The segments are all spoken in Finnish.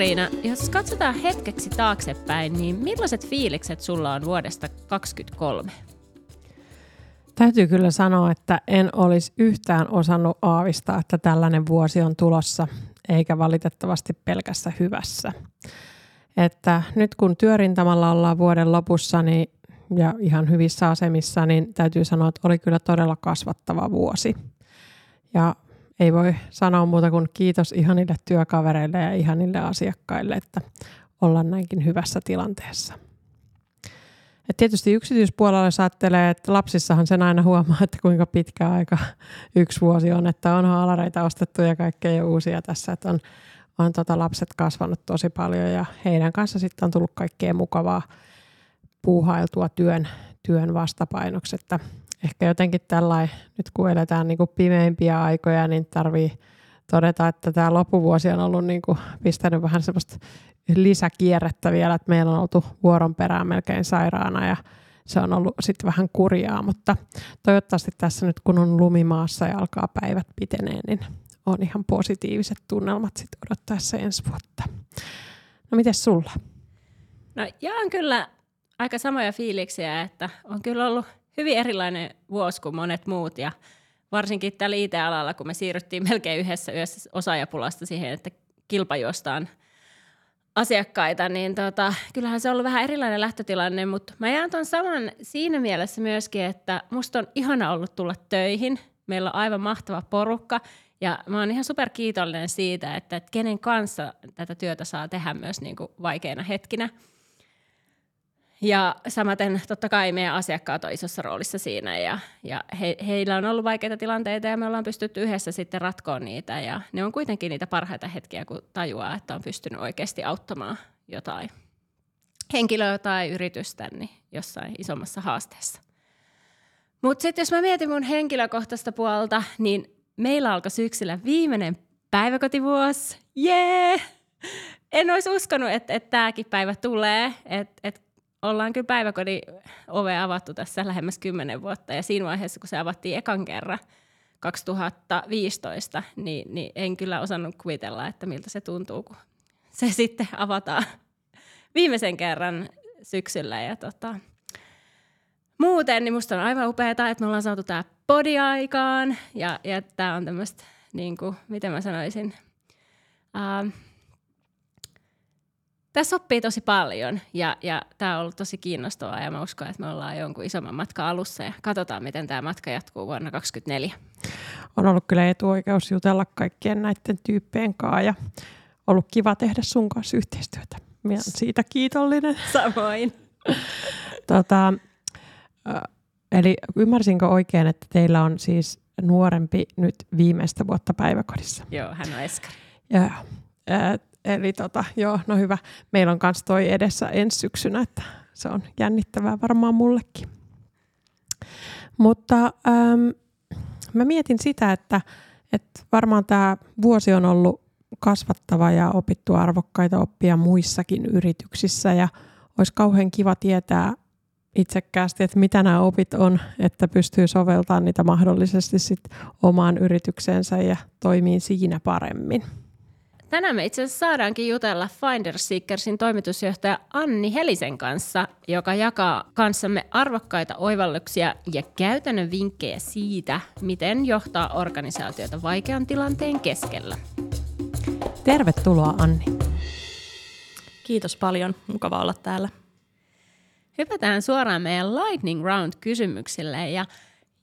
Katriina, jos katsotaan hetkeksi taaksepäin, niin millaiset fiilikset sulla on vuodesta 2023? Täytyy kyllä sanoa, että en olisi yhtään osannut aavistaa, että tällainen vuosi on tulossa, eikä valitettavasti pelkässä hyvässä. Että nyt kun työrintamalla ollaan vuoden lopussa niin, ja ihan hyvissä asemissa, niin täytyy sanoa, että oli kyllä todella kasvattava vuosi. Ja ei voi sanoa muuta kuin kiitos ihanille työkavereille ja ihanille asiakkaille, että ollaan näinkin hyvässä tilanteessa. Et tietysti yksityispuolella jos ajattelee, että lapsissahan sen aina huomaa, että kuinka pitkä aika yksi vuosi on, että on haalareita ostettu ja kaikkea uusia tässä, että on, on tota lapset kasvanut tosi paljon ja heidän kanssa sitten on tullut kaikkea mukavaa puuhailtua työn, työn vastapainoksi, että ehkä jotenkin tällainen, nyt kun eletään niin kuin pimeimpiä aikoja, niin tarvii todeta, että tämä loppuvuosi on ollut niin kuin pistänyt vähän semmoista lisäkierrettä vielä, että meillä on oltu vuoron perään melkein sairaana ja se on ollut sitten vähän kurjaa, mutta toivottavasti tässä nyt kun on lumimaassa ja alkaa päivät piteneen, niin on ihan positiiviset tunnelmat sitten odottaessa ensi vuotta. No miten sulla? No jaan kyllä aika samoja fiiliksiä, että on kyllä ollut hyvin erilainen vuosi kuin monet muut ja varsinkin tällä IT-alalla, kun me siirryttiin melkein yhdessä yössä osaajapulasta siihen, että kilpajuostaan asiakkaita, niin tota, kyllähän se on ollut vähän erilainen lähtötilanne, mutta mä jään tuon saman siinä mielessä myöskin, että musta on ihana ollut tulla töihin. Meillä on aivan mahtava porukka ja mä oon ihan superkiitollinen siitä, että, että kenen kanssa tätä työtä saa tehdä myös niin kuin vaikeina hetkinä – ja samaten totta kai meidän asiakkaat on isossa roolissa siinä ja, ja he, heillä on ollut vaikeita tilanteita ja me ollaan pystytty yhdessä sitten ratkoon niitä ja ne on kuitenkin niitä parhaita hetkiä, kun tajuaa, että on pystynyt oikeasti auttamaan jotain henkilöä tai yritystä niin jossain isommassa haasteessa. Mutta sitten jos mä mietin mun henkilökohtaista puolta, niin meillä alkoi syksyllä viimeinen päiväkotivuosi. Jee! Yeah! En olisi uskonut, että, että tämäkin päivä tulee. Että, että ollaan kyllä päiväkodin ove avattu tässä lähemmäs 10 vuotta ja siinä vaiheessa, kun se avattiin ekan kerran 2015, niin, niin en kyllä osannut kuvitella, että miltä se tuntuu, kun se sitten avataan viimeisen kerran syksyllä. Ja tota, muuten niin musta on aivan upeaa, että me ollaan saatu tämä podi aikaan ja, ja tämä on tämmöistä, niin miten mä sanoisin, uh, tässä oppii tosi paljon ja, ja tämä on ollut tosi kiinnostavaa ja mä uskon, että me ollaan jonkun isomman matkan alussa ja katsotaan, miten tämä matka jatkuu vuonna 2024. On ollut kyllä etuoikeus jutella kaikkien näiden tyyppien kanssa ja ollut kiva tehdä sun kanssa yhteistyötä. Mä olen siitä kiitollinen. Samoin. tota, eli ymmärsinkö oikein, että teillä on siis nuorempi nyt viimeistä vuotta päiväkodissa? Joo, hän on eskari. Ja, eli tota, joo, no hyvä. Meillä on myös toi edessä ensi syksynä, että se on jännittävää varmaan mullekin. Mutta äm, mä mietin sitä, että, että varmaan tämä vuosi on ollut kasvattava ja opittu arvokkaita oppia muissakin yrityksissä ja olisi kauhean kiva tietää itsekkäästi, että mitä nämä opit on, että pystyy soveltamaan niitä mahdollisesti sit omaan yritykseensä ja toimii siinä paremmin. Tänään me itse asiassa saadaankin jutella Finder Seekersin toimitusjohtaja Anni Helisen kanssa, joka jakaa kanssamme arvokkaita oivalluksia ja käytännön vinkkejä siitä, miten johtaa organisaatiota vaikean tilanteen keskellä. Tervetuloa Anni. Kiitos paljon, mukava olla täällä. Hypätään suoraan meidän Lightning Round-kysymyksille ja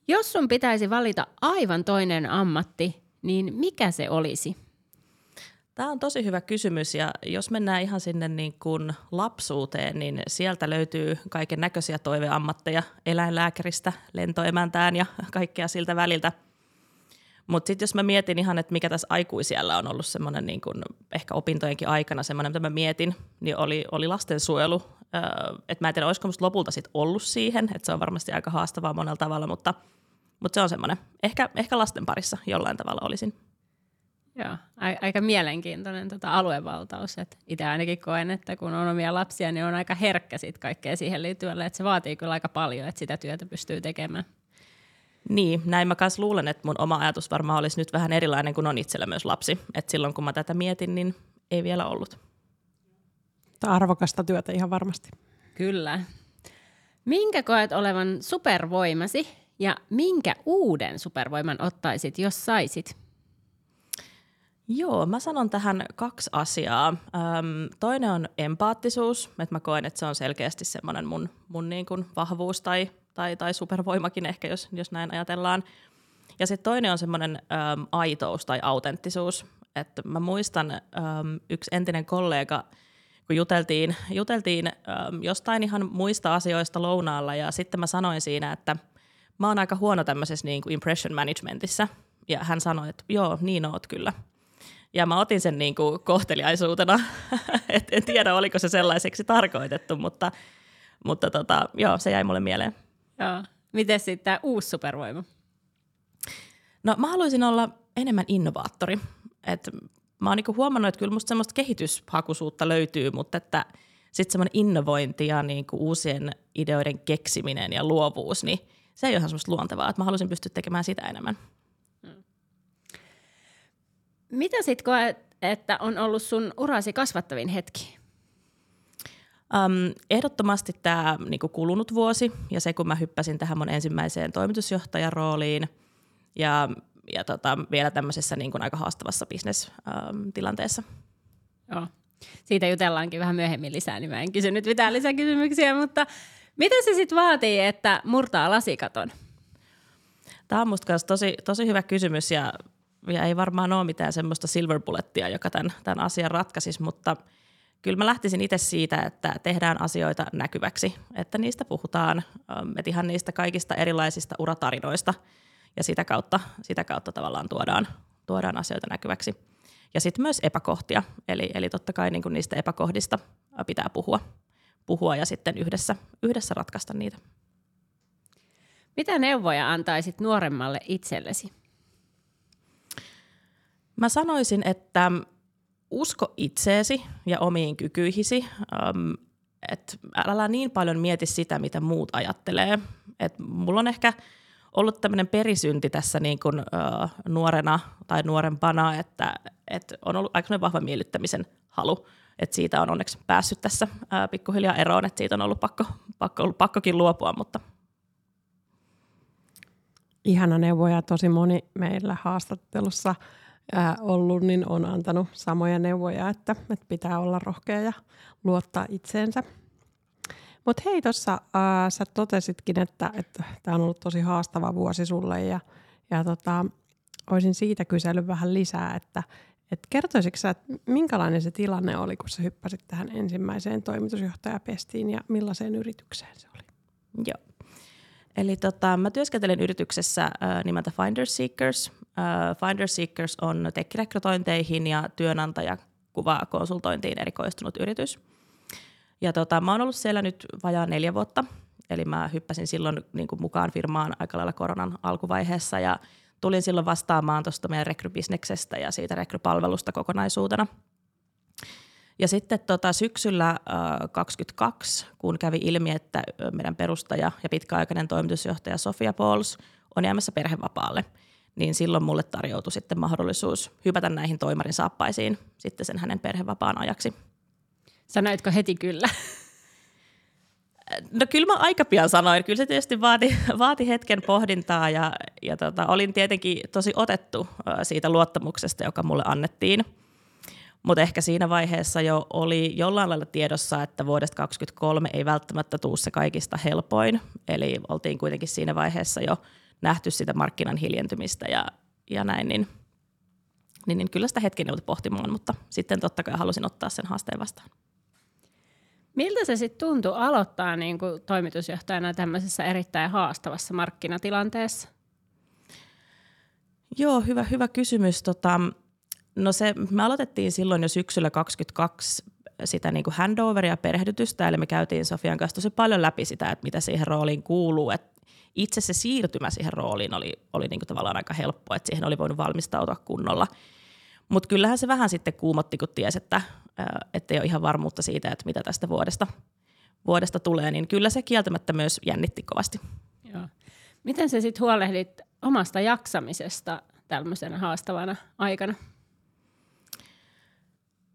jos sun pitäisi valita aivan toinen ammatti, niin mikä se olisi? Tämä on tosi hyvä kysymys ja jos mennään ihan sinne niin kuin lapsuuteen, niin sieltä löytyy kaiken näköisiä toiveammatteja eläinlääkäristä, lentoemäntään ja kaikkea siltä väliltä. Mutta sitten jos mä mietin ihan, että mikä tässä aikuisiellä on ollut semmoinen niin kuin ehkä opintojenkin aikana semmoinen, mitä mä mietin, niin oli, oli lastensuojelu. Öö, että mä en tiedä, olisiko musta lopulta sit ollut siihen, että se on varmasti aika haastavaa monella tavalla, mutta, mutta se on semmoinen. Ehkä, ehkä lasten parissa jollain tavalla olisin. Joo, aika mielenkiintoinen tota aluevaltaus. Itse ainakin koen, että kun on omia lapsia, niin on aika herkkä sit kaikkea siihen liittyen, että se vaatii kyllä aika paljon, että sitä työtä pystyy tekemään. Niin, näin mä kanssa luulen, että mun oma ajatus varmaan olisi nyt vähän erilainen kuin on itsellä myös lapsi. Et silloin kun mä tätä mietin, niin ei vielä ollut. Tämä arvokasta työtä ihan varmasti. Kyllä. Minkä koet olevan supervoimasi ja minkä uuden supervoiman ottaisit, jos saisit? Joo, mä sanon tähän kaksi asiaa. Öm, toinen on empaattisuus, että mä koen, että se on selkeästi semmoinen mun, mun niin kuin vahvuus tai, tai, tai supervoimakin ehkä, jos, jos näin ajatellaan. Ja sitten toinen on semmoinen äm, aitous tai autenttisuus. Että mä muistan äm, yksi entinen kollega, kun juteltiin, juteltiin äm, jostain ihan muista asioista lounaalla ja sitten mä sanoin siinä, että mä oon aika huono tämmöisessä niin kuin impression managementissa. Ja hän sanoi, että joo, niin oot kyllä. Ja mä otin sen niin kuin kohteliaisuutena, et en tiedä oliko se sellaiseksi tarkoitettu, mutta, mutta tota, joo, se jäi mulle mieleen. Joo. Miten sitten tämä uusi supervoima? No mä haluaisin olla enemmän innovaattori. Et mä oon niinku huomannut, että kyllä musta semmoista kehityshakuisuutta löytyy, mutta että sitten semmoinen innovointi ja niinku uusien ideoiden keksiminen ja luovuus, niin se ei ole ihan semmoista luontevaa. Että mä haluaisin pystyä tekemään sitä enemmän. Mitä sitten koet, että on ollut sun urasi kasvattavin hetki? Um, ehdottomasti tämä niinku kulunut vuosi ja se, kun mä hyppäsin tähän mun ensimmäiseen toimitusjohtajan rooliin ja, ja tota, vielä tämmöisessä niinku aika haastavassa bisnestilanteessa. Um, Joo. Siitä jutellaankin vähän myöhemmin lisää, niin mä en kysy nyt mitään lisäkysymyksiä, mutta mitä se sitten vaatii, että murtaa lasikaton? Tämä on musta tosi, tosi hyvä kysymys ja ja ei varmaan ole mitään semmoista silver bullettia, joka tämän, tämän asian ratkaisisi, mutta kyllä mä lähtisin itse siitä, että tehdään asioita näkyväksi, että niistä puhutaan, ähm, että ihan niistä kaikista erilaisista uratarinoista ja sitä kautta, sitä kautta tavallaan tuodaan, tuodaan asioita näkyväksi. Ja sitten myös epäkohtia, eli, eli totta kai niin niistä epäkohdista pitää puhua, puhua ja sitten yhdessä, yhdessä ratkaista niitä. Mitä neuvoja antaisit nuoremmalle itsellesi? Mä sanoisin, että usko itseesi ja omiin kykyihisi. Et älä niin paljon mieti sitä, mitä muut ajattelee. Et mulla on ehkä ollut tämmöinen perisynti tässä niin kuin, uh, nuorena tai nuorempana, että et on ollut aika vahva miellyttämisen halu. Et siitä on onneksi päässyt tässä uh, pikkuhiljaa eroon, että siitä on ollut pakko, pakko, ollut pakkokin luopua, mutta Ihana neuvoja tosi moni meillä haastattelussa – ää, ollut, niin on antanut samoja neuvoja, että, että pitää olla rohkea ja luottaa itseensä. Mutta hei, tuossa sä totesitkin, että tämä on ollut tosi haastava vuosi sulle ja, ja tota, olisin siitä kysellyt vähän lisää, että et kertoisitko sä, että minkälainen se tilanne oli, kun sä hyppäsit tähän ensimmäiseen toimitusjohtajapestiin ja millaiseen yritykseen se oli? Joo. Eli tota, mä työskentelen yrityksessä äh, nimeltä Finder Seekers. Äh, Finder Seekers on tekkirekrytointeihin ja työnantajakuva konsultointiin erikoistunut yritys. Ja tota, mä oon ollut siellä nyt vajaa neljä vuotta, eli mä hyppäsin silloin niin kuin mukaan firmaan aika lailla koronan alkuvaiheessa ja tulin silloin vastaamaan tuosta meidän rekrybisneksestä ja siitä rekrypalvelusta kokonaisuutena – ja sitten tota, syksyllä äh, 22, kun kävi ilmi, että meidän perustaja ja pitkäaikainen toimitusjohtaja Sofia Pauls on jäämässä perhevapaalle, niin silloin mulle tarjoutui sitten mahdollisuus hypätä näihin toimarin saappaisiin sitten sen hänen perhevapaan ajaksi. Sanoitko heti kyllä? No kyllä mä aika pian sanoin. Kyllä se tietysti vaati, vaati hetken pohdintaa ja, ja tota, olin tietenkin tosi otettu siitä luottamuksesta, joka mulle annettiin – mutta ehkä siinä vaiheessa jo oli jollain lailla tiedossa, että vuodesta 2023 ei välttämättä tuu se kaikista helpoin. Eli oltiin kuitenkin siinä vaiheessa jo nähty sitä markkinan hiljentymistä ja, ja näin, niin niin, niin kyllä sitä hetken joutui pohtimaan, mutta sitten totta kai halusin ottaa sen haasteen vastaan. Miltä se sitten tuntui aloittaa niin kuin toimitusjohtajana tämmöisessä erittäin haastavassa markkinatilanteessa? Joo, hyvä, hyvä kysymys. Tota, no se, me aloitettiin silloin jo syksyllä 2022 sitä niin kuin handoveria perehdytystä, eli me käytiin Sofian kanssa tosi paljon läpi sitä, että mitä siihen rooliin kuuluu. Et itse se siirtymä siihen rooliin oli, oli niin kuin tavallaan aika helppo, että siihen oli voinut valmistautua kunnolla. Mutta kyllähän se vähän sitten kuumotti, kun tiesi, että ei ole ihan varmuutta siitä, että mitä tästä vuodesta, vuodesta tulee, niin kyllä se kieltämättä myös jännitti kovasti. Joo. Miten se sitten huolehdit omasta jaksamisesta tämmöisenä haastavana aikana?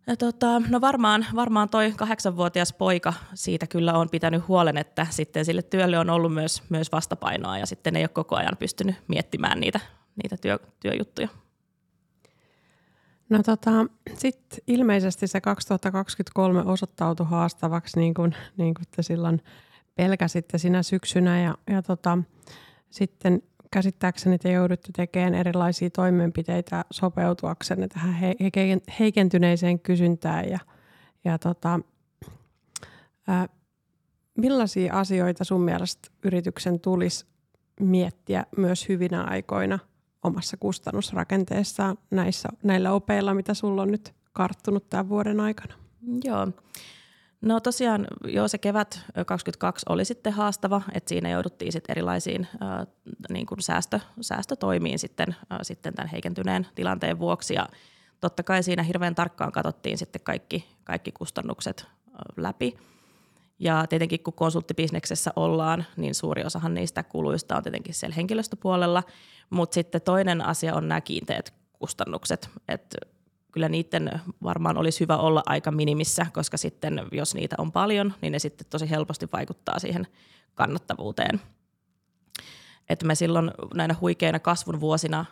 Ja tota, no varmaan, varmaan toi kahdeksanvuotias poika siitä kyllä on pitänyt huolen, että sitten sille työlle on ollut myös, myös vastapainoa ja sitten ei ole koko ajan pystynyt miettimään niitä, niitä työ, työjuttuja. No tota, sitten ilmeisesti se 2023 osoittautui haastavaksi, niin kuin, niin kuin te silloin pelkäsitte sinä syksynä. Ja, ja tota, sitten käsittääkseni te joudutte tekemään erilaisia toimenpiteitä sopeutuaksenne tähän heikentyneeseen kysyntään. Ja, ja tota, ää, millaisia asioita sun mielestä yrityksen tulisi miettiä myös hyvinä aikoina – omassa kustannusrakenteessaan näissä, näillä opeilla, mitä sulla on nyt karttunut tämän vuoden aikana? Joo. No tosiaan joo, se kevät 2022 oli sitten haastava, että siinä jouduttiin sitten erilaisiin äh, niin kuin säästö, säästötoimiin sitten, äh, sitten tämän heikentyneen tilanteen vuoksi ja totta kai siinä hirveän tarkkaan katsottiin sitten kaikki, kaikki kustannukset äh, läpi. Ja tietenkin kun konsulttibisneksessä ollaan, niin suuri osahan niistä kuluista on tietenkin siellä henkilöstöpuolella, mutta sitten toinen asia on nämä kiinteät kustannukset, että kyllä niiden varmaan olisi hyvä olla aika minimissä, koska sitten jos niitä on paljon, niin ne sitten tosi helposti vaikuttaa siihen kannattavuuteen. Että me silloin näinä huikeina kasvun vuosina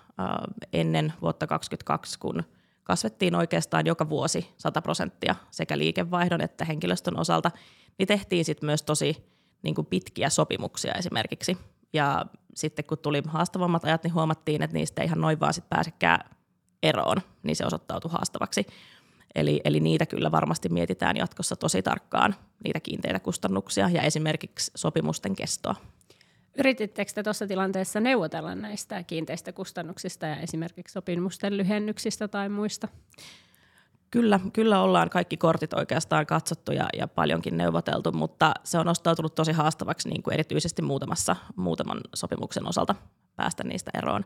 ennen vuotta 2022, kun kasvettiin oikeastaan joka vuosi 100 prosenttia sekä liikevaihdon että henkilöstön osalta, niin tehtiin sitten myös tosi niin kuin pitkiä sopimuksia esimerkiksi. Ja sitten kun tuli haastavammat ajat, niin huomattiin, että niistä ei ihan noin vaan sit pääsekään eroon, niin se osoittautui haastavaksi. Eli, eli niitä kyllä varmasti mietitään jatkossa tosi tarkkaan, niitä kiinteitä kustannuksia ja esimerkiksi sopimusten kestoa. Yritittekö te tuossa tilanteessa neuvotella näistä kiinteistä kustannuksista ja esimerkiksi sopimusten lyhennyksistä tai muista? Kyllä, kyllä ollaan kaikki kortit oikeastaan katsottu ja, ja paljonkin neuvoteltu, mutta se on ostautunut tosi haastavaksi niin kuin erityisesti muutamassa, muutaman sopimuksen osalta päästä niistä eroon.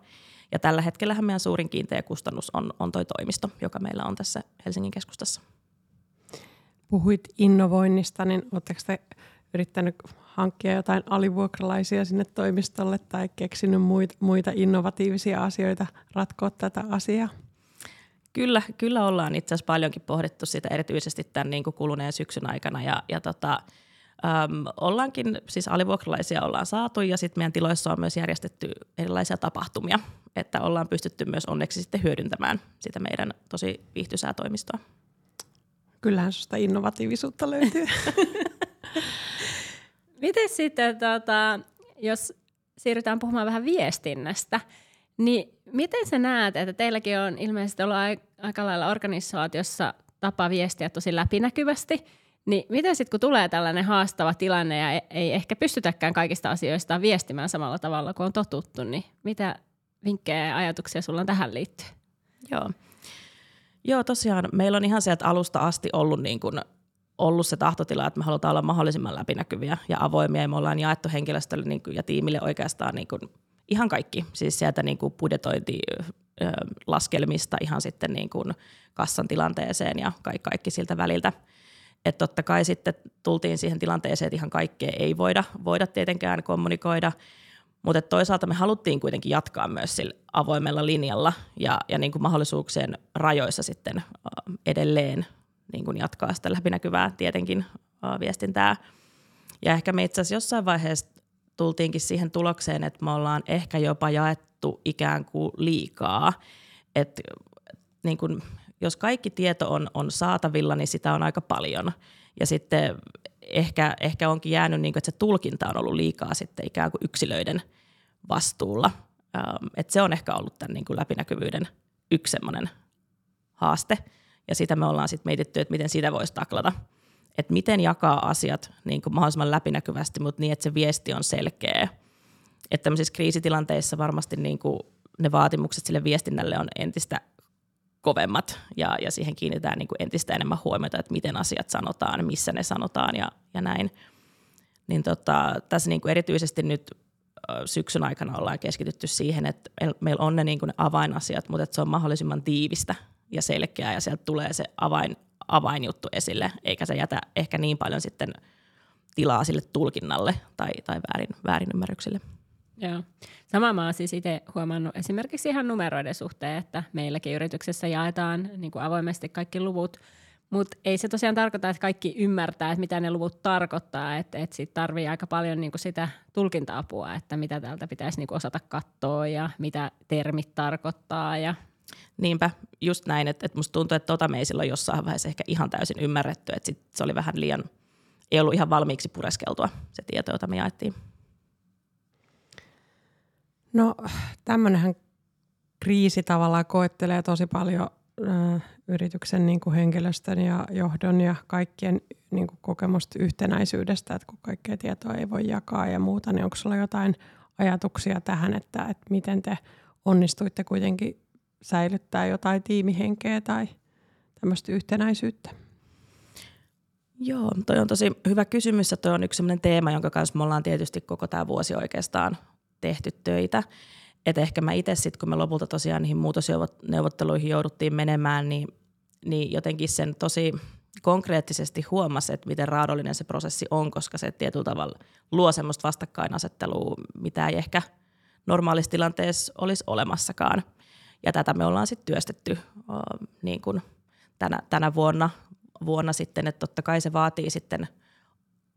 Ja tällä hetkellä meidän suurin kiinteä kustannus on, on toi toimisto, joka meillä on tässä Helsingin keskustassa. Puhuit innovoinnista, niin oletteko te yrittänyt hankkia jotain alivuokralaisia sinne toimistolle tai keksinyt muita, muita innovatiivisia asioita ratkoa tätä asiaa? Kyllä, kyllä ollaan itse asiassa paljonkin pohdittu sitä erityisesti tämän niin kuin kuluneen syksyn aikana ja, ja tota, äm, ollaankin, siis alivuokralaisia ollaan saatu ja sitten meidän tiloissa on myös järjestetty erilaisia tapahtumia, että ollaan pystytty myös onneksi sitten hyödyntämään sitä meidän tosi viihtyisää toimistoa. Kyllähän sitä innovatiivisuutta löytyy. Miten sitten, tota, jos siirrytään puhumaan vähän viestinnästä, niin miten sä näet, että teilläkin on ilmeisesti ollut aika lailla organisaatiossa tapa viestiä tosi läpinäkyvästi, niin miten sitten kun tulee tällainen haastava tilanne ja e-, ei ehkä pystytäkään kaikista asioista viestimään samalla tavalla kuin on totuttu, niin mitä vinkkejä ja ajatuksia sulla on tähän liittyen? Joo. Joo, tosiaan meillä on ihan sieltä alusta asti ollut, niin kuin, ollut se tahtotila, että me halutaan olla mahdollisimman läpinäkyviä ja avoimia ja me ollaan jaettu henkilöstölle niin kuin, ja tiimille oikeastaan niin kuin, ihan kaikki, siis sieltä niin kuin budjetointilaskelmista ihan sitten niin kuin kassan tilanteeseen ja kaikki, kaikki siltä väliltä. Että totta kai sitten tultiin siihen tilanteeseen, että ihan kaikkea ei voida, voida tietenkään kommunikoida, mutta toisaalta me haluttiin kuitenkin jatkaa myös sillä avoimella linjalla ja, ja niin kuin mahdollisuuksien rajoissa sitten edelleen niin kuin jatkaa sitä läpinäkyvää tietenkin viestintää. Ja ehkä me itse asiassa jossain vaiheessa tultiinkin siihen tulokseen, että me ollaan ehkä jopa jaettu ikään kuin liikaa. Että niin kuin, jos kaikki tieto on, on saatavilla, niin sitä on aika paljon. Ja sitten ehkä, ehkä onkin jäänyt, niin kuin, että se tulkinta on ollut liikaa sitten ikään kuin yksilöiden vastuulla. Ähm, että se on ehkä ollut tämän niin kuin läpinäkyvyyden yksi haaste. Ja sitä me ollaan sitten mietitty, että miten sitä voisi taklata. Että miten jakaa asiat niin kuin mahdollisimman läpinäkyvästi, mutta niin, että se viesti on selkeä. Että tämmöisissä kriisitilanteissa varmasti niin kuin ne vaatimukset sille viestinnälle on entistä kovemmat ja, ja siihen kiinnitetään niin kuin entistä enemmän huomiota, että miten asiat sanotaan, missä ne sanotaan ja, ja näin. Niin tota, tässä niin kuin erityisesti nyt syksyn aikana ollaan keskitytty siihen, että meillä on ne, niin kuin ne avainasiat, mutta että se on mahdollisimman tiivistä ja selkeää ja sieltä tulee se avain, avainjuttu esille, eikä se jätä ehkä niin paljon sitten tilaa sille tulkinnalle tai, tai väärin, väärinymmärryksille. Joo. Sama mä oon siis itse huomannut esimerkiksi ihan numeroiden suhteen, että meilläkin yrityksessä jaetaan niin kuin avoimesti kaikki luvut, mutta ei se tosiaan tarkoita, että kaikki ymmärtää, että mitä ne luvut tarkoittaa, että et siitä tarvii aika paljon niin kuin sitä tulkinta-apua, että mitä täältä pitäisi niin kuin osata katsoa ja mitä termit tarkoittaa ja Niinpä, just näin, että, että musta tuntuu, että tota me ei silloin jossain vaiheessa ehkä ihan täysin ymmärretty, että sit se oli vähän liian, ei ollut ihan valmiiksi pureskeltua se tieto, jota me jaettiin. No tämmöinenhän kriisi tavallaan koettelee tosi paljon yrityksen niin kuin henkilöstön ja johdon ja kaikkien niin kuin kokemusta yhtenäisyydestä, että kun kaikkea tietoa ei voi jakaa ja muuta, niin onko sulla jotain ajatuksia tähän, että, että miten te onnistuitte kuitenkin säilyttää jotain tiimihenkeä tai tämmöistä yhtenäisyyttä? Joo, toi on tosi hyvä kysymys ja toi on yksi sellainen teema, jonka kanssa me ollaan tietysti koko tämä vuosi oikeastaan tehty töitä. Et ehkä mä itse sitten, kun me lopulta tosiaan niihin muutosneuvotteluihin jouduttiin menemään, niin, niin jotenkin sen tosi konkreettisesti huomasi, että miten raadollinen se prosessi on, koska se tietyllä tavalla luo semmoista vastakkainasettelua, mitä ei ehkä normaalissa tilanteessa olisi olemassakaan. Ja tätä me ollaan sitten työstetty uh, niin kuin tänä, tänä vuonna, vuonna sitten, että totta kai se vaatii sitten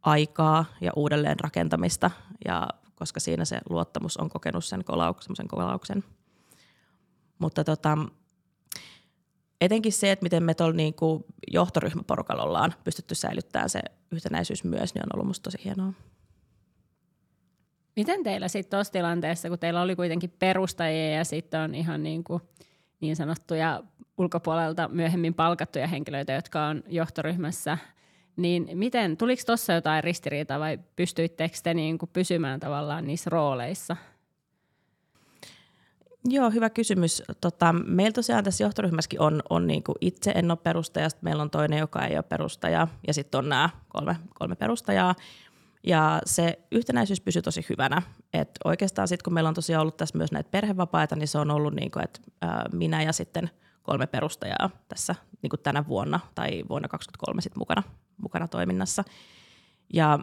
aikaa ja uudelleen rakentamista ja koska siinä se luottamus on kokenut sen kolauksen. kolauksen. Mutta tota, etenkin se, että miten me tuolla niinku johtoryhmäporukalla ollaan pystytty säilyttämään se yhtenäisyys myös, niin on ollut musta tosi hienoa. Miten teillä sitten tuossa tilanteessa, kun teillä oli kuitenkin perustajia ja sitten on ihan niin, kuin niin sanottuja ulkopuolelta myöhemmin palkattuja henkilöitä, jotka on johtoryhmässä, niin miten, tuliko tuossa jotain ristiriitaa vai pystyittekö te niin kuin pysymään tavallaan niissä rooleissa? Joo, hyvä kysymys. Tota, meillä tosiaan tässä johtoryhmässäkin on, on niin kuin itse en ole perustaja, meillä on toinen, joka ei ole perustaja, ja sitten on nämä kolme, kolme perustajaa. Ja se yhtenäisyys pysyy tosi hyvänä. Et oikeastaan sitten kun meillä on tosiaan ollut tässä myös näitä perhevapaita, niin se on ollut niin kuin, että minä ja sitten kolme perustajaa tässä niin kuin tänä vuonna tai vuonna 2023 sitten mukana, mukana toiminnassa. Ja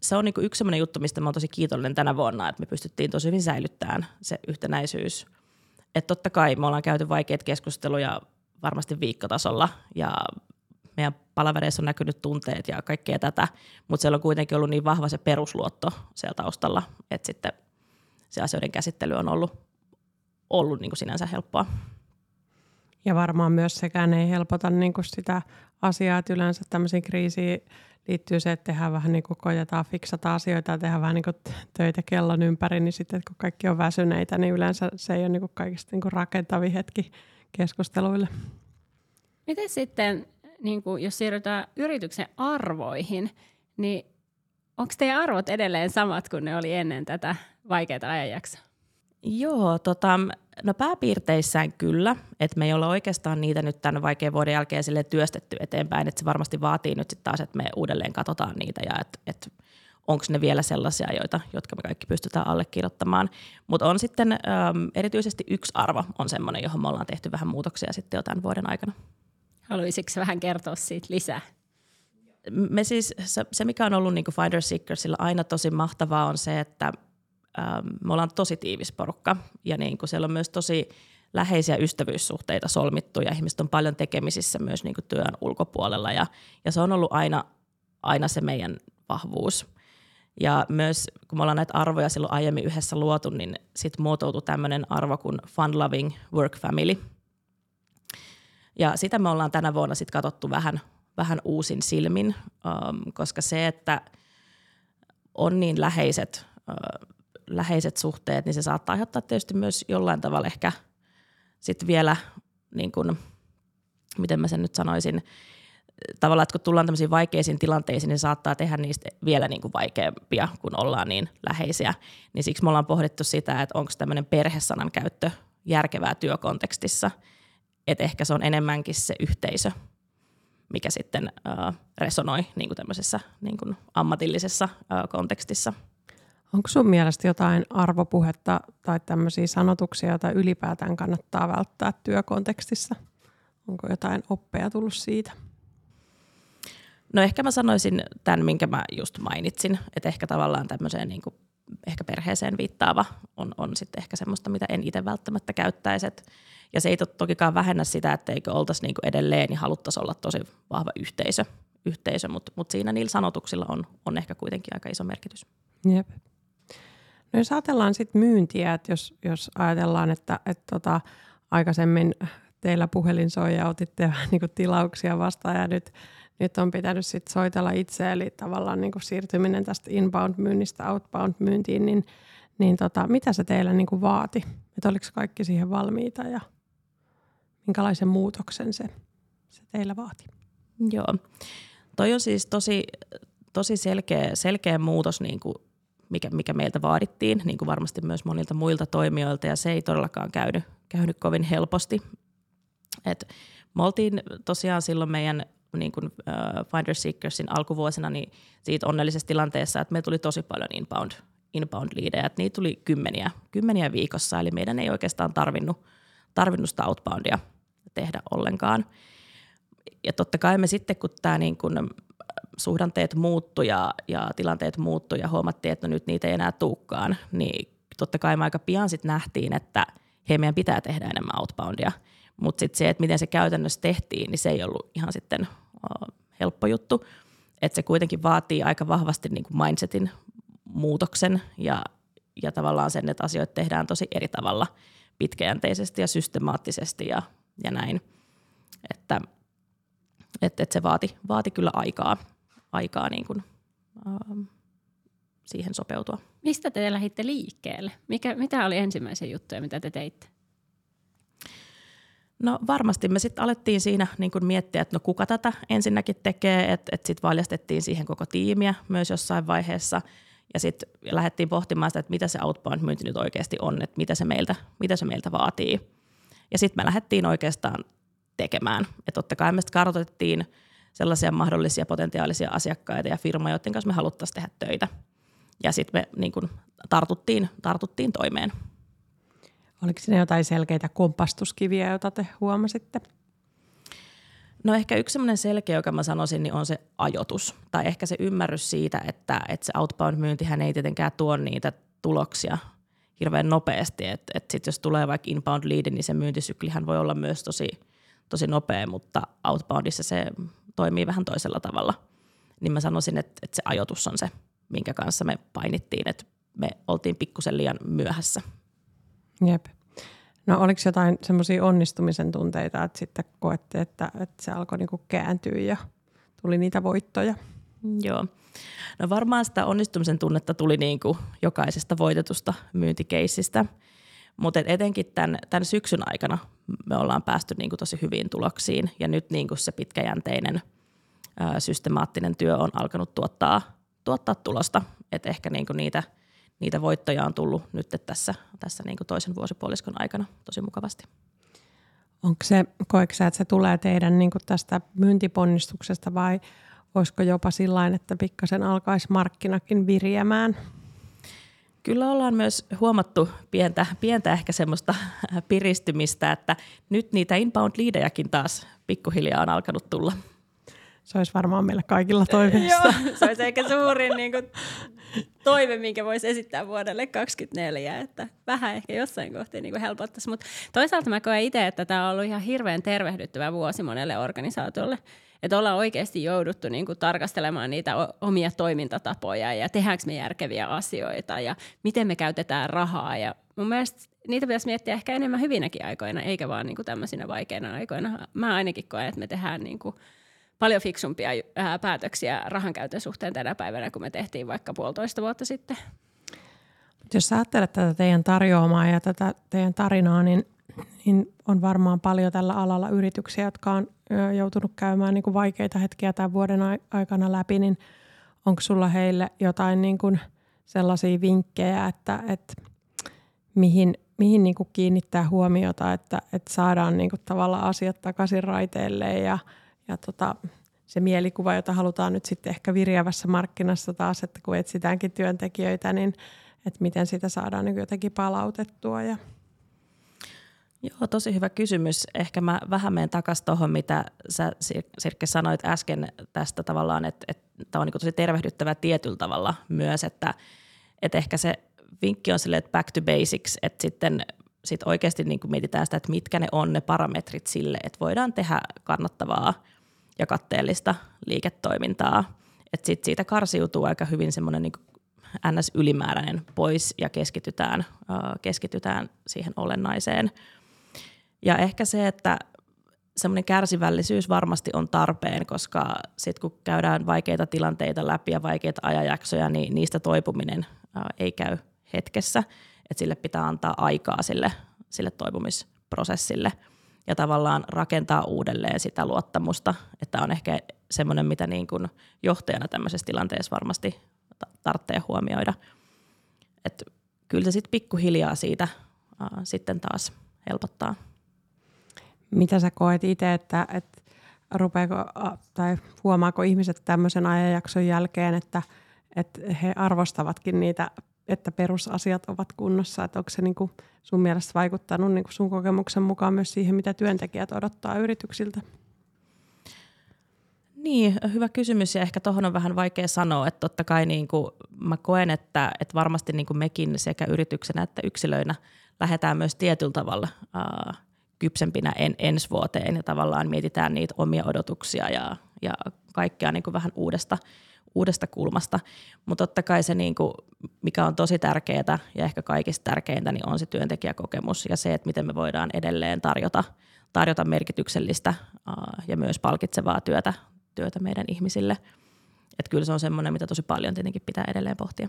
se on niin kuin yksi sellainen juttu, mistä mä tosi kiitollinen tänä vuonna, että me pystyttiin tosi hyvin säilyttämään se yhtenäisyys. Että totta kai me ollaan käyty vaikeita keskusteluja varmasti viikkotasolla ja meidän palavereissa on näkynyt tunteet ja kaikkea tätä, mutta siellä on kuitenkin ollut niin vahva se perusluotto siellä taustalla, että sitten se asioiden käsittely on ollut, ollut niin kuin sinänsä helppoa. Ja varmaan myös sekään ei helpota niin kuin sitä asiaa, että yleensä tämmöisiin kriisiin liittyy se, että tehdään vähän niin kuin koitetaan fiksata asioita ja tehdään vähän niin kuin töitä kellon ympäri, niin sitten kun kaikki on väsyneitä, niin yleensä se ei ole niin kuin kaikista niin kuin rakentavia hetki keskusteluille. Miten sitten niin kuin, jos siirrytään yrityksen arvoihin, niin onko teidän arvot edelleen samat kuin ne oli ennen tätä vaikeaa ajanjaksoa? Joo, tota, no pääpiirteissään kyllä, että me ei ole oikeastaan niitä nyt tämän vaikean vuoden jälkeen sille työstetty eteenpäin, että se varmasti vaatii nyt sitten taas, että me uudelleen katsotaan niitä ja että et, onko ne vielä sellaisia, joita, jotka me kaikki pystytään allekirjoittamaan. Mutta on sitten äm, erityisesti yksi arvo on sellainen, johon me ollaan tehty vähän muutoksia sitten jo tämän vuoden aikana. Haluaisitko vähän kertoa siitä lisää? Me siis, se, mikä on ollut niin Finder Seekersilla aina tosi mahtavaa on se, että ähm, me ollaan tosi tiivis porukka ja niin kuin siellä on myös tosi läheisiä ystävyyssuhteita solmittu ja ihmiset on paljon tekemisissä myös niin kuin työn ulkopuolella ja, ja se on ollut aina, aina se meidän vahvuus. Ja myös kun me ollaan näitä arvoja silloin aiemmin yhdessä luotu, niin sitten muotoutui tämmöinen arvo kuin fun loving work family – ja sitä me ollaan tänä vuonna sitten katsottu vähän, vähän uusin silmin, um, koska se, että on niin läheiset, uh, läheiset suhteet, niin se saattaa aiheuttaa tietysti myös jollain tavalla ehkä sitten vielä niin kuin, miten mä sen nyt sanoisin, tavallaan, että kun tullaan tämmöisiin vaikeisiin tilanteisiin, niin saattaa tehdä niistä vielä niin kuin vaikeampia, kun ollaan niin läheisiä. Niin siksi me ollaan pohdittu sitä, että onko tämmöinen perhesanan käyttö järkevää työkontekstissa, että ehkä se on enemmänkin se yhteisö, mikä sitten äh, resonoi niin kuin tämmöisessä niin kuin ammatillisessa äh, kontekstissa. Onko sun mielestä jotain arvopuhetta tai tämmöisiä sanotuksia, joita ylipäätään kannattaa välttää työkontekstissa? Onko jotain oppeja tullut siitä? No ehkä mä sanoisin tämän, minkä mä just mainitsin, että ehkä tavallaan tämmöiseen niin kuin ehkä perheeseen viittaava on, on sitten ehkä semmoista, mitä en itse välttämättä käyttäisi. Ja se ei tokikaan vähennä sitä, etteikö oltaisi niin kuin edelleen, niin haluttaisiin olla tosi vahva yhteisö, yhteisö mutta mut siinä niillä sanotuksilla on, on ehkä kuitenkin aika iso merkitys. Jep. No jos ajatellaan sitten myyntiä, että jos, jos ajatellaan, että, että tota, aikaisemmin teillä puhelin soi ja otitte niin tilauksia vastaan ja nyt, nyt on pitänyt sit soitella itse, eli tavallaan niin siirtyminen tästä inbound-myynnistä outbound-myyntiin, niin, niin tota, mitä se teillä niin vaati? Että oliko kaikki siihen valmiita ja minkälaisen muutoksen se, se teillä vaati? Joo, toi on siis tosi, tosi selkeä, selkeä muutos niin kuin mikä, mikä meiltä vaadittiin, niin kuin varmasti myös monilta muilta toimijoilta, ja se ei todellakaan käynyt, käynyt kovin helposti. Et me oltiin tosiaan silloin meidän niin kuin, uh, Finder Seekersin alkuvuosina niin siitä onnellisessa tilanteessa, että me tuli tosi paljon inbound, inbound liidejä, että niitä tuli kymmeniä, kymmeniä viikossa, eli meidän ei oikeastaan tarvinnut, tarvinnut sitä outboundia tehdä ollenkaan. Ja totta kai me sitten, kun tämä niin kuin suhdanteet muuttu ja, ja tilanteet muuttu ja huomattiin, että no nyt niitä ei enää tuukkaan, niin totta kai me aika pian sitten nähtiin, että hei meidän pitää tehdä enemmän outboundia. Mutta sitten se, että miten se käytännössä tehtiin, niin se ei ollut ihan sitten helppo juttu. Että se kuitenkin vaatii aika vahvasti niin kuin mindsetin muutoksen ja, ja tavallaan sen, että asioita tehdään tosi eri tavalla pitkäjänteisesti ja systemaattisesti ja, ja näin. Että et, et se vaati, vaati kyllä aikaa aikaa niin kuin, ähm, siihen sopeutua. Mistä te lähditte liikkeelle? Mikä, mitä oli ensimmäisiä juttuja, mitä te teitte? No varmasti me sitten alettiin siinä niin kun miettiä, että no kuka tätä ensinnäkin tekee, että et sitten valjastettiin siihen koko tiimiä myös jossain vaiheessa ja sitten lähdettiin pohtimaan sitä, että mitä se outbound-myynti nyt oikeasti on, että mitä se meiltä, mitä se meiltä vaatii. Ja sitten me lähdettiin oikeastaan tekemään. että totta kai me kartoitettiin sellaisia mahdollisia potentiaalisia asiakkaita ja firmoja, joiden kanssa me haluttaisiin tehdä töitä. Ja sitten me niin kuin, tartuttiin, tartuttiin toimeen. Oliko siinä jotain selkeitä kompastuskiviä, joita te huomasitte? No ehkä yksi sellainen selkeä, joka mä sanoisin, niin on se ajoitus. Tai ehkä se ymmärrys siitä, että, että se outbound-myyntihän ei tietenkään tuo niitä tuloksia hirveän nopeasti. Että et sit jos tulee vaikka inbound lead, niin se myyntisyklihän voi olla myös tosi, tosi nopea, mutta outboundissa se toimii vähän toisella tavalla. Niin mä sanoisin, että, että se ajoitus on se, minkä kanssa me painittiin, että me oltiin pikkusen liian myöhässä. Jep. No oliko jotain semmoisia onnistumisen tunteita, että sitten koette, että, että se alkoi niinku kääntyä ja tuli niitä voittoja? Joo. No varmaan sitä onnistumisen tunnetta tuli niin kuin jokaisesta voitetusta myyntikeissistä, mutta etenkin tämän, tämän syksyn aikana me ollaan päästy niin kuin tosi hyviin tuloksiin ja nyt niin kuin se pitkäjänteinen ää, systemaattinen työ on alkanut tuottaa, tuottaa tulosta, että ehkä niin kuin niitä, niitä voittoja on tullut nyt tässä, tässä niin kuin toisen vuosipuoliskon aikana tosi mukavasti. Onko se, koetko että se tulee teidän niin kuin tästä myyntiponnistuksesta vai olisiko jopa sillä että pikkasen alkaisi markkinakin virjämään? Kyllä ollaan myös huomattu pientä, pientä ehkä semmoista piristymistä, että nyt niitä inbound liidejäkin taas pikkuhiljaa on alkanut tulla. Se olisi varmaan meillä kaikilla toiveissa. Joo, se olisi ehkä suurin niin kuin, toive, minkä voisi esittää vuodelle 2024, että vähän ehkä jossain kohtaa niin helpottaisi. Mutta toisaalta mä koen itse, että tämä on ollut ihan hirveän tervehdyttävä vuosi monelle organisaatiolle että ollaan oikeasti jouduttu niin kuin tarkastelemaan niitä omia toimintatapoja ja tehdäänkö me järkeviä asioita ja miten me käytetään rahaa. Ja mun mielestä niitä pitäisi miettiä ehkä enemmän hyvinäkin aikoina, eikä vaan niin kuin tämmöisinä vaikeina aikoina. Mä ainakin koen, että me tehdään niin kuin paljon fiksumpia ää, päätöksiä rahankäytön suhteen tänä päivänä, kun me tehtiin vaikka puolitoista vuotta sitten. Jos ajattelet tätä teidän tarjoamaa ja tätä teidän tarinaa, niin niin on varmaan paljon tällä alalla yrityksiä, jotka on joutunut käymään niin kuin vaikeita hetkiä tämän vuoden aikana läpi, niin onko sulla heille jotain niin kuin sellaisia vinkkejä, että, että mihin, mihin niin kuin kiinnittää huomiota, että, että saadaan niin kuin tavallaan asiat takaisin raiteille ja, ja tota, se mielikuva, jota halutaan nyt sitten ehkä viriävässä markkinassa taas, että kun etsitäänkin työntekijöitä, niin että miten sitä saadaan niin jotenkin palautettua ja – Joo, tosi hyvä kysymys. Ehkä mä vähän menen takaisin tuohon, mitä sä Sirkke sanoit äsken tästä tavallaan, että, että tämä on niin tosi tervehdyttävä tietyllä tavalla myös, että, että ehkä se vinkki on sille, että back to basics, että sitten sit oikeasti niin mietitään sitä, että mitkä ne on ne parametrit sille, että voidaan tehdä kannattavaa ja katteellista liiketoimintaa. Että sit siitä karsiutuu aika hyvin semmoinen niin NS-ylimääräinen pois ja keskitytään, keskitytään siihen olennaiseen – ja ehkä se, että semmoinen kärsivällisyys varmasti on tarpeen, koska sitten kun käydään vaikeita tilanteita läpi ja vaikeita ajanjaksoja, niin niistä toipuminen ei käy hetkessä. Että sille pitää antaa aikaa sille, sille toipumisprosessille ja tavallaan rakentaa uudelleen sitä luottamusta, että on ehkä semmoinen, mitä niin kuin johtajana tämmöisessä tilanteessa varmasti tarvitsee huomioida. Että kyllä se sitten pikkuhiljaa siitä äh, sitten taas helpottaa. Mitä sä koet itse, että, että rupeako, tai huomaako ihmiset tämmöisen ajanjakson jälkeen, että, että he arvostavatkin niitä, että perusasiat ovat kunnossa, että onko se niin kuin sun mielestä vaikuttanut niin kuin sun kokemuksen mukaan myös siihen, mitä työntekijät odottaa yrityksiltä? Niin, hyvä kysymys. Ja ehkä tuohon on vähän vaikea sanoa, että totta kai niin kuin mä koen, että, että varmasti niin kuin mekin sekä yrityksenä että yksilöinä lähdetään myös tietyllä tavalla äh, kypsempinä en, ensi vuoteen. Ja tavallaan mietitään niitä omia odotuksia ja, ja kaikkea niin kuin vähän uudesta, uudesta kulmasta. Mutta totta kai se, niin kuin, mikä on tosi tärkeää ja ehkä kaikista tärkeintä, niin on se työntekijäkokemus ja se, että miten me voidaan edelleen tarjota, tarjota merkityksellistä uh, ja myös palkitsevaa työtä, työtä meidän ihmisille. Että kyllä se on semmoinen, mitä tosi paljon tietenkin pitää edelleen pohtia.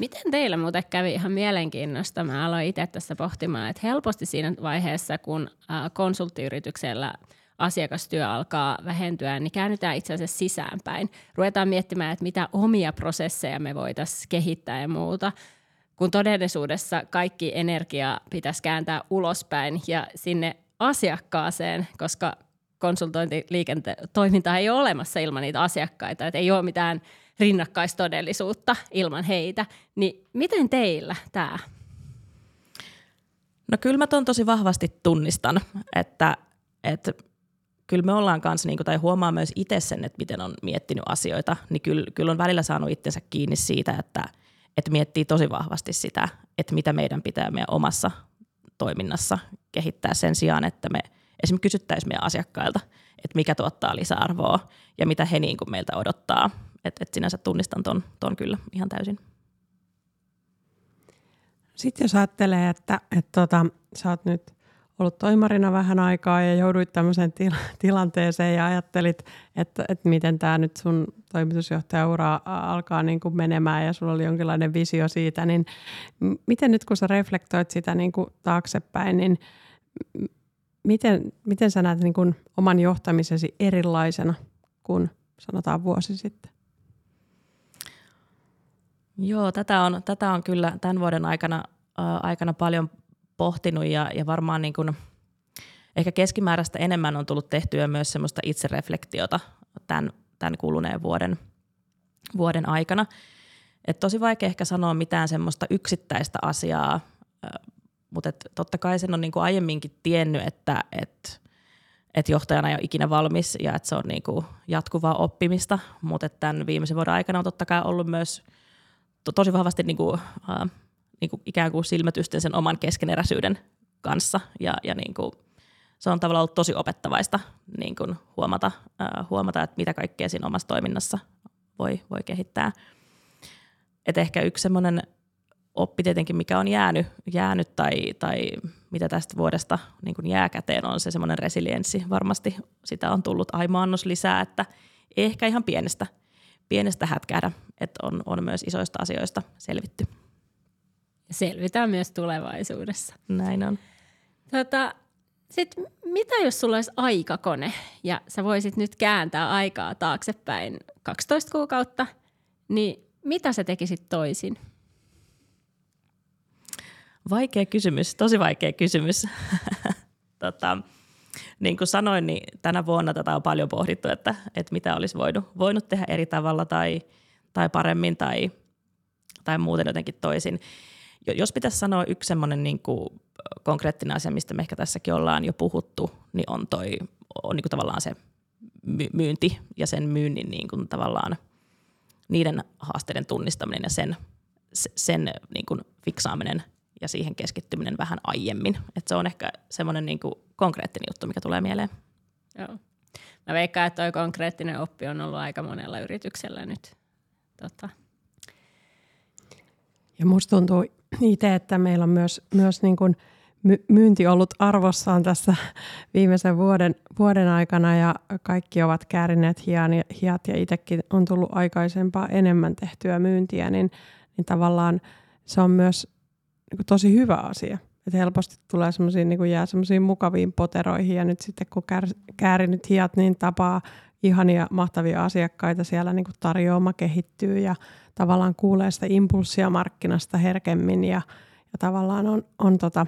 Miten teillä muuten kävi ihan mielenkiinnosta? Mä aloin itse tässä pohtimaan, että helposti siinä vaiheessa, kun konsulttiyrityksellä asiakastyö alkaa vähentyä, niin käännytään itse asiassa sisäänpäin. Ruvetaan miettimään, että mitä omia prosesseja me voitaisiin kehittää ja muuta, kun todellisuudessa kaikki energia pitäisi kääntää ulospäin ja sinne asiakkaaseen, koska konsultointiliiketoiminta ei ole olemassa ilman niitä asiakkaita, että ei ole mitään – rinnakkaistodellisuutta ilman heitä. Niin miten teillä tämä? No kyllä mä tosi vahvasti tunnistan, että, että kyllä me ollaan kanssa, niin kuin, tai huomaa myös itse sen, että miten on miettinyt asioita, niin kyllä, kyllä on välillä saanut itsensä kiinni siitä, että, että miettii tosi vahvasti sitä, että mitä meidän pitää meidän omassa toiminnassa kehittää sen sijaan, että me esimerkiksi kysyttäisiin meidän asiakkailta, että mikä tuottaa lisäarvoa ja mitä he niin kuin meiltä odottaa. Että et sinänsä tunnistan ton, ton kyllä ihan täysin. Sitten jos ajattelee, että, että tota, sä oot nyt ollut toimarina vähän aikaa ja jouduit tämmöiseen til- tilanteeseen ja ajattelit, että, että miten tämä nyt sun toimitusjohtajaura alkaa niin kuin menemään ja sulla oli jonkinlainen visio siitä, niin miten nyt kun sä reflektoit sitä niin kuin taaksepäin, niin miten, miten sä näet niin kuin oman johtamisesi erilaisena kuin sanotaan vuosi sitten? Joo, tätä on, tätä on kyllä tämän vuoden aikana, äh, aikana paljon pohtinut ja, ja varmaan niin kuin, ehkä keskimääräistä enemmän on tullut tehtyä myös semmoista itsereflektiota tämän, tämän kuluneen vuoden, vuoden aikana. Et tosi vaikea ehkä sanoa mitään semmoista yksittäistä asiaa, mutta et totta kai sen on niin kuin aiemminkin tiennyt, että et, et johtajana ei ole ikinä valmis ja että se on niin kuin jatkuvaa oppimista, mutta tämän viimeisen vuoden aikana on totta kai ollut myös – to, tosi vahvasti niin kuin, äh, niin kuin ikään kuin silmätysten sen oman keskeneräisyyden kanssa ja, ja niin kuin, se on tavallaan ollut tosi opettavaista niin kuin huomata, äh, huomata, että mitä kaikkea siinä omassa toiminnassa voi, voi kehittää. Et ehkä yksi semmoinen oppi tietenkin, mikä on jäänyt, jäänyt tai, tai mitä tästä vuodesta niin kuin jää käteen, on se semmoinen resilienssi. Varmasti sitä on tullut aimaannos lisää, että ehkä ihan pienestä – pienestä hätkähdä, että on, on myös isoista asioista selvitty. Selvitään myös tulevaisuudessa. Näin on. Tota, sit, mitä jos sulla olisi aikakone ja sä voisit nyt kääntää aikaa taaksepäin 12 kuukautta, niin mitä sä tekisit toisin? Vaikea kysymys, tosi vaikea kysymys. tota, niin kuin sanoin, niin tänä vuonna tätä on paljon pohdittu, että, että mitä olisi voinut, voinut tehdä eri tavalla tai, tai paremmin tai, tai muuten jotenkin toisin. Jos pitäisi sanoa yksi semmoinen niin kuin konkreettinen asia, mistä me ehkä tässäkin ollaan jo puhuttu, niin on, toi, on niin kuin tavallaan se myynti ja sen myynnin niin kuin tavallaan niiden haasteiden tunnistaminen ja sen, sen niin kuin fiksaaminen ja siihen keskittyminen vähän aiemmin. Et se on ehkä semmoinen niin kuin konkreettinen juttu, mikä tulee mieleen. Joo. Mä veikkaan, että tuo konkreettinen oppi on ollut aika monella yrityksellä nyt. Tota. Ja musta tuntuu itse, että meillä on myös, myös niin kuin myynti ollut arvossaan tässä viimeisen vuoden, vuoden aikana ja kaikki ovat käärineet hiat ja itsekin on tullut aikaisempaa enemmän tehtyä myyntiä, niin, niin tavallaan se on myös niin kuin tosi hyvä asia. Että helposti tulee semmoisia, niin jää semmoisiin mukaviin poteroihin ja nyt sitten kun kär, käärinyt hiat, niin tapaa ihania mahtavia asiakkaita siellä niin kuin tarjoama kehittyy ja tavallaan kuulee sitä impulssia markkinasta herkemmin ja, ja tavallaan on, on tota,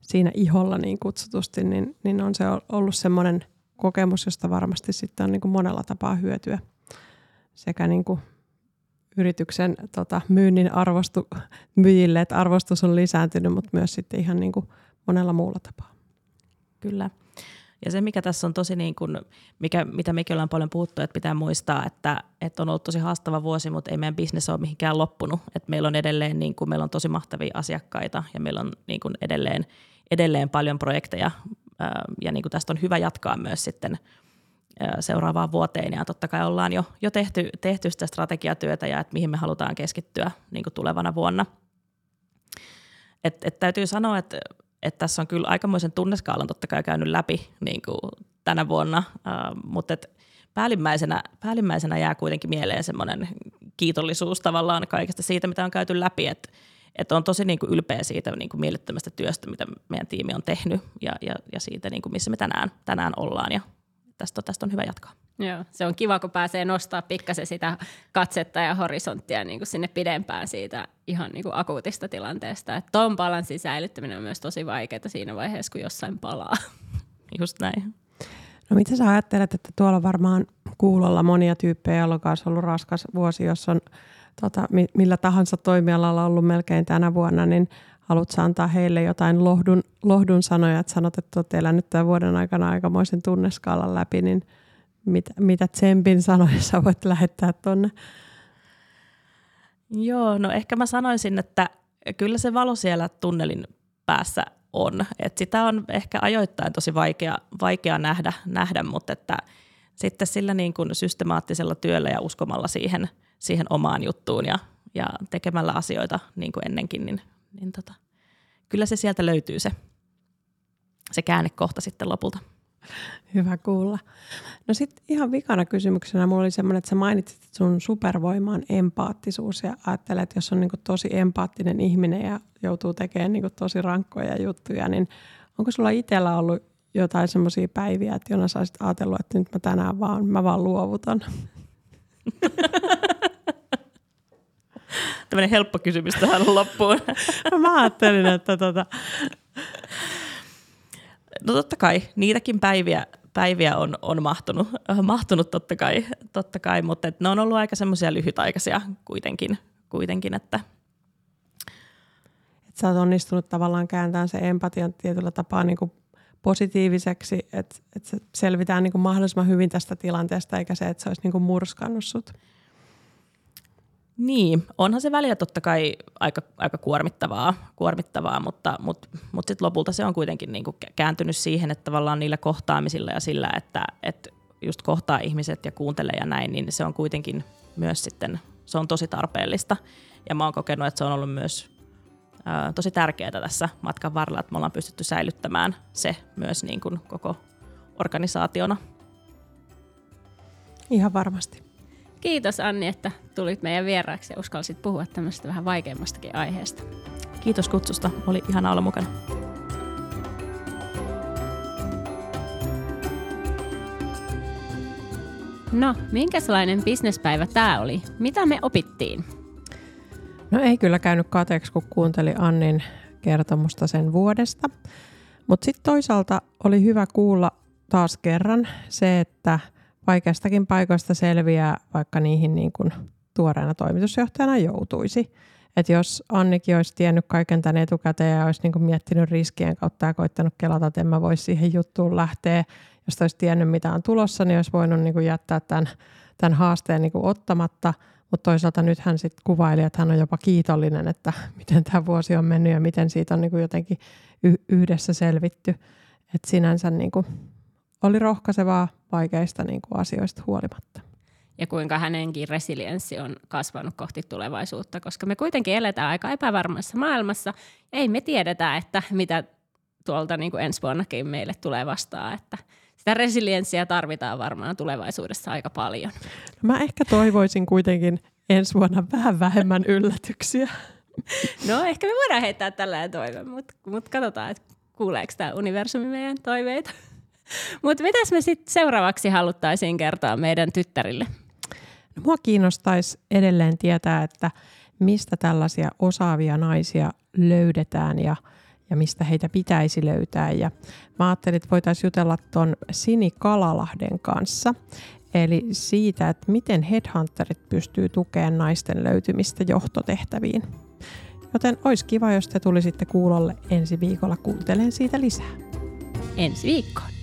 siinä iholla niin kutsutusti, niin, niin on se ollut semmoinen kokemus, josta varmasti sitten on niin kuin monella tapaa hyötyä sekä niin kuin yrityksen tota, myynnin arvostu, myyjille, että arvostus on lisääntynyt, mutta myös sitten ihan niin kuin monella muulla tapaa. Kyllä. Ja se, mikä tässä on tosi, niin kuin, mikä, mitä mekin ollaan paljon puhuttu, että pitää muistaa, että, että on ollut tosi haastava vuosi, mutta ei meidän bisnes ole mihinkään loppunut. Että meillä on edelleen niin kuin, meillä on tosi mahtavia asiakkaita ja meillä on niin kuin edelleen, edelleen paljon projekteja. Ja niin kuin tästä on hyvä jatkaa myös sitten seuraavaan vuoteen. Ja totta kai ollaan jo, jo tehty, tehty sitä strategiatyötä ja että mihin me halutaan keskittyä niin kuin tulevana vuonna. Et, et täytyy sanoa, että että tässä on kyllä aikamoisen tunneskaalan totta kai käynyt läpi niin kuin tänä vuonna, uh, mutta et päällimmäisenä, päällimmäisenä jää kuitenkin mieleen semmoinen kiitollisuus tavallaan kaikesta siitä, mitä on käyty läpi, että että on tosi niin kuin ylpeä siitä niin kuin mielettömästä työstä, mitä meidän tiimi on tehnyt ja, ja, ja siitä, niin kuin missä me tänään, tänään ollaan ja tästä, tästä on hyvä jatkaa. Joo, se on kiva, kun pääsee nostaa pikkasen sitä katsetta ja horisonttia niin kuin sinne pidempään siitä ihan niin kuin akuutista tilanteesta. Että tuon balanssin säilyttäminen on myös tosi vaikeaa siinä vaiheessa, kun jossain palaa. Just näin. No mitä sä ajattelet, että tuolla varmaan kuulolla monia tyyppejä, joilla on ollut raskas vuosi, jos on tota, millä tahansa toimialalla ollut melkein tänä vuonna, niin haluatko antaa heille jotain lohdun, lohdun sanoja, että sanot, että olet elänyt tämän vuoden aikana aikamoisen tunneskaalan läpi, niin mit, mitä tsempin sanoja sä voit lähettää tuonne? Joo, no ehkä mä sanoisin, että kyllä se valo siellä tunnelin päässä on. Et sitä on ehkä ajoittain tosi vaikea, vaikea nähdä, nähdä, mutta että sitten sillä niin kuin systemaattisella työllä ja uskomalla siihen, siihen omaan juttuun ja, ja tekemällä asioita niin kuin ennenkin, niin, niin tota, kyllä se sieltä löytyy se, se käännekohta sitten lopulta. Hyvä kuulla. No sitten ihan vikana kysymyksenä mulla oli semmoinen, että sä mainitsit, että sun supervoima on empaattisuus ja ajattelet, että jos on niin tosi empaattinen ihminen ja joutuu tekemään niin tosi rankkoja juttuja, niin onko sulla itsellä ollut jotain semmoisia päiviä, että jona sä ajatellut, että nyt mä tänään vaan, mä vaan luovutan? Tämmöinen helppo kysymys tähän loppuun. no mä ajattelin, että tota... No totta kai, niitäkin päiviä, päiviä on, on mahtunut, mahtunut totta kai, totta kai mutta ne on ollut aika semmoisia lyhytaikaisia kuitenkin, kuitenkin että et sä oot onnistunut tavallaan kääntämään se empatian tietyllä tapaa niin kuin positiiviseksi, että, että se selvitään niin kuin mahdollisimman hyvin tästä tilanteesta, eikä se, että se olisi niin kuin murskannut sut. Niin, onhan se välillä totta kai aika, aika kuormittavaa, kuormittavaa mutta, mutta, mutta sitten lopulta se on kuitenkin niin kuin kääntynyt siihen, että tavallaan niillä kohtaamisilla ja sillä, että, että just kohtaa ihmiset ja kuuntelee ja näin, niin se on kuitenkin myös sitten, se on tosi tarpeellista. Ja mä oon kokenut, että se on ollut myös ää, tosi tärkeää tässä matkan varrella, että me ollaan pystytty säilyttämään se myös niin kuin koko organisaationa. Ihan varmasti. Kiitos Anni, että tulit meidän vieraaksi ja uskalsit puhua tämmöisestä vähän vaikeammastakin aiheesta. Kiitos kutsusta, oli ihana olla mukana. No, minkälainen bisnespäivä tämä oli? Mitä me opittiin? No ei kyllä käynyt kateeksi, kun kuunteli Annin kertomusta sen vuodesta. Mutta sitten toisaalta oli hyvä kuulla taas kerran se, että – vaikeistakin paikoista selviää, vaikka niihin niin kuin tuoreena toimitusjohtajana joutuisi. Että jos Annikin olisi tiennyt kaiken tämän etukäteen ja olisi niin kuin miettinyt riskien kautta ja koittanut kelata, että en mä voisi siihen juttuun lähteä, jos olisi tiennyt mitä on tulossa, niin olisi voinut niin kuin jättää tämän, tämän haasteen niin kuin ottamatta. Mutta toisaalta nyt hän sitten kuvaili, että hän on jopa kiitollinen, että miten tämä vuosi on mennyt ja miten siitä on niin kuin jotenkin yhdessä selvitty. Että sinänsä niin kuin oli rohkaisevaa vaikeista niin kuin asioista huolimatta ja kuinka hänenkin resilienssi on kasvanut kohti tulevaisuutta, koska me kuitenkin eletään aika epävarmassa maailmassa. Ei me tiedetä, että mitä tuolta niin kuin ensi vuonnakin meille tulee vastaan, että sitä resilienssiä tarvitaan varmaan tulevaisuudessa aika paljon. No mä ehkä toivoisin kuitenkin ensi vuonna vähän vähemmän yllätyksiä. No ehkä me voidaan heittää tällainen toive, mutta mut katsotaan, että kuuleeko tämä universumi meidän toiveita. Mutta mitäs me sitten seuraavaksi haluttaisiin kertoa meidän tyttärille? No, mua kiinnostaisi edelleen tietää, että mistä tällaisia osaavia naisia löydetään ja, ja mistä heitä pitäisi löytää. Ja mä ajattelin, että voitaisiin jutella tuon Sini Kalalahden kanssa, eli siitä, että miten headhunterit pystyy tukemaan naisten löytymistä johtotehtäviin. Joten olisi kiva, jos te tulisitte kuulolle ensi viikolla kuuntelen siitä lisää. Ensi viikkoon.